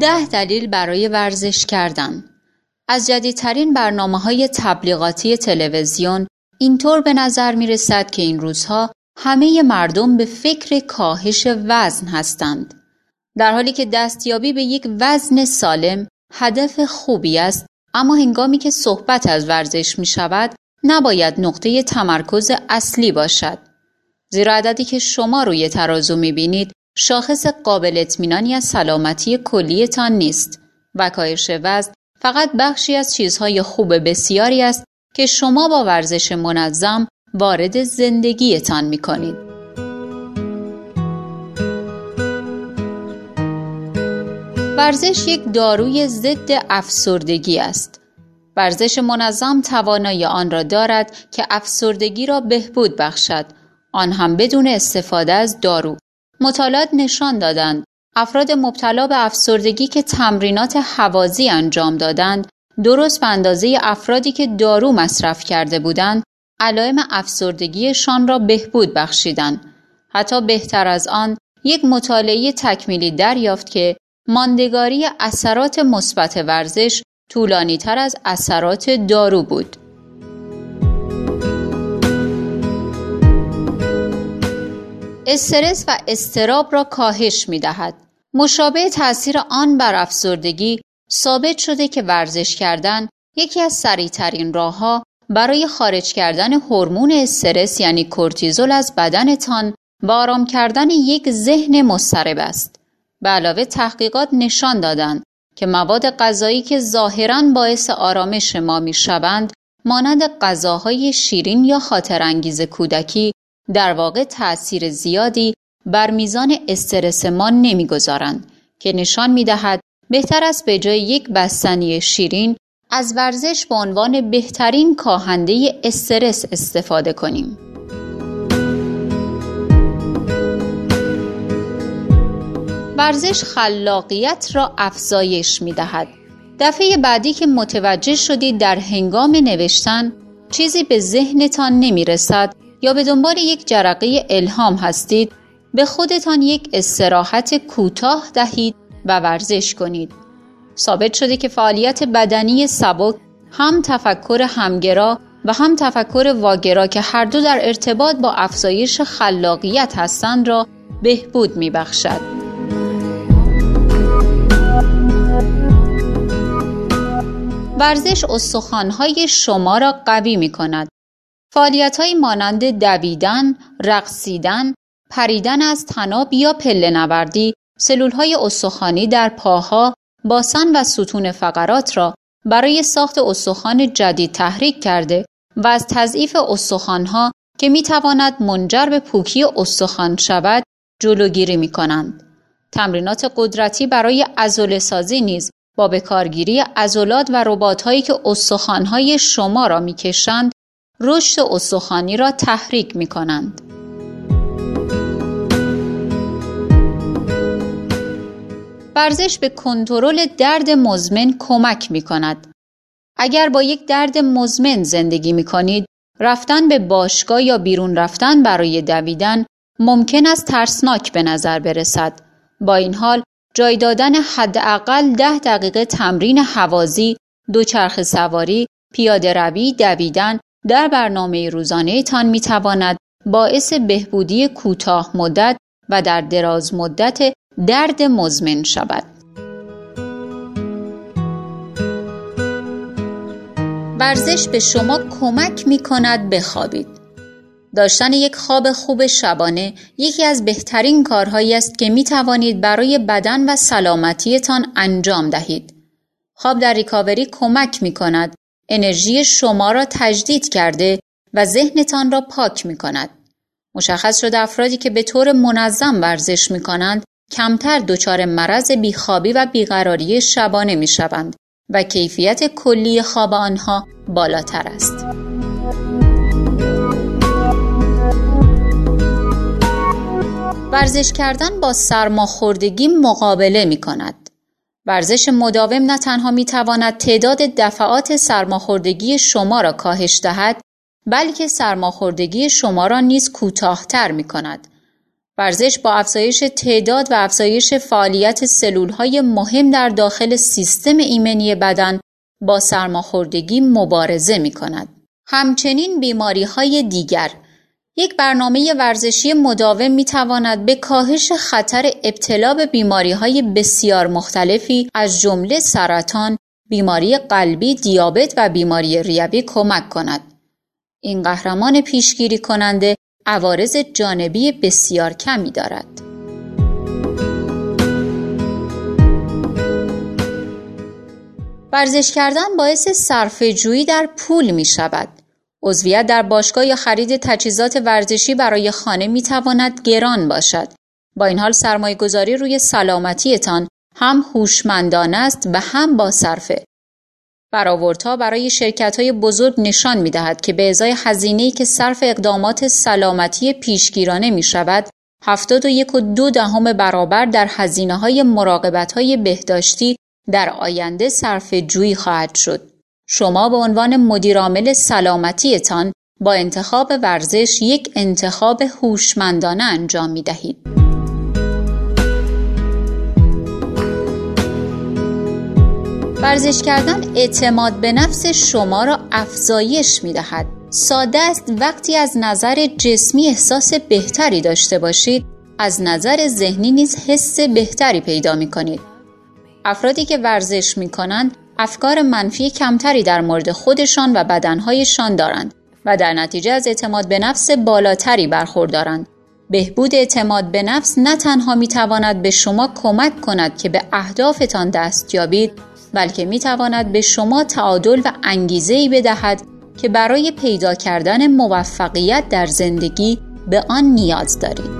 ده دلیل برای ورزش کردن از جدیدترین برنامه های تبلیغاتی تلویزیون اینطور به نظر می رسد که این روزها همه مردم به فکر کاهش وزن هستند. در حالی که دستیابی به یک وزن سالم هدف خوبی است اما هنگامی که صحبت از ورزش می شود نباید نقطه تمرکز اصلی باشد. زیرا عددی که شما روی ترازو می بینید شاخص قابل اطمینانی از سلامتی کلیتان نیست و کاهش وزن فقط بخشی از چیزهای خوب بسیاری است که شما با ورزش منظم وارد زندگیتان می کنید. ورزش یک داروی ضد افسردگی است. ورزش منظم توانایی آن را دارد که افسردگی را بهبود بخشد آن هم بدون استفاده از دارو مطالعات نشان دادند افراد مبتلا به افسردگی که تمرینات حوازی انجام دادند درست به اندازه افرادی که دارو مصرف کرده بودند علائم افسردگیشان را بهبود بخشیدند حتی بهتر از آن یک مطالعه تکمیلی دریافت که ماندگاری اثرات مثبت ورزش طولانی تر از اثرات دارو بود. استرس و استراب را کاهش می دهد. مشابه تاثیر آن بر افسردگی ثابت شده که ورزش کردن یکی از سریعترین راهها برای خارج کردن هورمون استرس یعنی کورتیزول از بدنتان و آرام کردن یک ذهن مضطرب است. به علاوه تحقیقات نشان دادند که مواد غذایی که ظاهرا باعث آرامش ما می‌شوند مانند غذاهای شیرین یا خاطرانگیز کودکی در واقع تأثیر زیادی بر میزان استرس ما نمی‌گذارند که نشان می‌دهد بهتر است به جای یک بستنی شیرین از ورزش به عنوان بهترین کاهنده استرس استفاده کنیم. ورزش خلاقیت را افزایش می دهد. دفعه بعدی که متوجه شدید در هنگام نوشتن چیزی به ذهنتان نمی رسد یا به دنبال یک جرقه الهام هستید به خودتان یک استراحت کوتاه دهید و ورزش کنید. ثابت شده که فعالیت بدنی سبک هم تفکر همگرا و هم تفکر واگرا که هر دو در ارتباط با افزایش خلاقیت هستند را بهبود می بخشد. ورزش استخوانهای شما را قوی می کند. فعالیت های مانند دویدن، رقصیدن، پریدن از تناب یا پله نوردی سلول های استخوانی در پاها، باسن و ستون فقرات را برای ساخت استخوان جدید تحریک کرده و از تضعیف استخوانها که می تواند منجر به پوکی استخوان شود جلوگیری می کنند. تمرینات قدرتی برای عضله سازی نیز با بکارگیری عضلات و رباتهایی که استخوانهای شما را می‌کشند رشد استخوانی را تحریک می کنند. ورزش به کنترل درد مزمن کمک می کند. اگر با یک درد مزمن زندگی می کنید، رفتن به باشگاه یا بیرون رفتن برای دویدن ممکن است ترسناک به نظر برسد. با این حال جای دادن حداقل ده دقیقه تمرین حوازی، دوچرخه سواری، پیاده روی، دویدن در برنامه روزانه تان می تواند باعث بهبودی کوتاه مدت و در دراز مدت درد مزمن شود. ورزش به شما کمک می کند بخوابید. داشتن یک خواب خوب شبانه یکی از بهترین کارهایی است که می توانید برای بدن و سلامتیتان انجام دهید. خواب در ریکاوری کمک می کند انرژی شما را تجدید کرده و ذهنتان را پاک می کند. مشخص شده افرادی که به طور منظم ورزش می کنند کمتر دچار مرض بیخوابی و بیقراری شبانه می شوند و کیفیت کلی خواب آنها بالاتر است. ورزش کردن با سرماخوردگی مقابله می کند. ورزش مداوم نه تنها می تواند تعداد دفعات سرماخوردگی شما را کاهش دهد بلکه سرماخوردگی شما را نیز کوتاهتر می کند. ورزش با افزایش تعداد و افزایش فعالیت سلولهای مهم در داخل سیستم ایمنی بدن با سرماخوردگی مبارزه می کند. همچنین بیماری های دیگر یک برنامه ورزشی مداوم می تواند به کاهش خطر ابتلا به بیماری های بسیار مختلفی از جمله سرطان، بیماری قلبی، دیابت و بیماری ریوی کمک کند. این قهرمان پیشگیری کننده عوارض جانبی بسیار کمی دارد. ورزش کردن باعث صرفه‌جویی در پول می شود. عضویت در باشگاه یا خرید تجهیزات ورزشی برای خانه می تواند گران باشد. با این حال سرمایه گذاری روی سلامتیتان هم هوشمندانه است و هم با صرفه. برآوردها برای های بزرگ نشان می‌دهد که به ازای هزینه‌ای که صرف اقدامات سلامتی پیشگیرانه هفتاد و یک و دو دهم برابر در های مراقبت های بهداشتی در آینده صرف جویی خواهد شد. شما به عنوان مدیرعامل سلامتیتان با انتخاب ورزش یک انتخاب هوشمندانه انجام می دهید. ورزش کردن اعتماد به نفس شما را افزایش می دهد. ساده است وقتی از نظر جسمی احساس بهتری داشته باشید از نظر ذهنی نیز حس بهتری پیدا می کنید. افرادی که ورزش می کنند افکار منفی کمتری در مورد خودشان و بدنهایشان دارند و در نتیجه از اعتماد به نفس بالاتری برخوردارند. بهبود اعتماد به نفس نه تنها می تواند به شما کمک کند که به اهدافتان دست یابید بلکه می تواند به شما تعادل و انگیزه ای بدهد که برای پیدا کردن موفقیت در زندگی به آن نیاز دارید.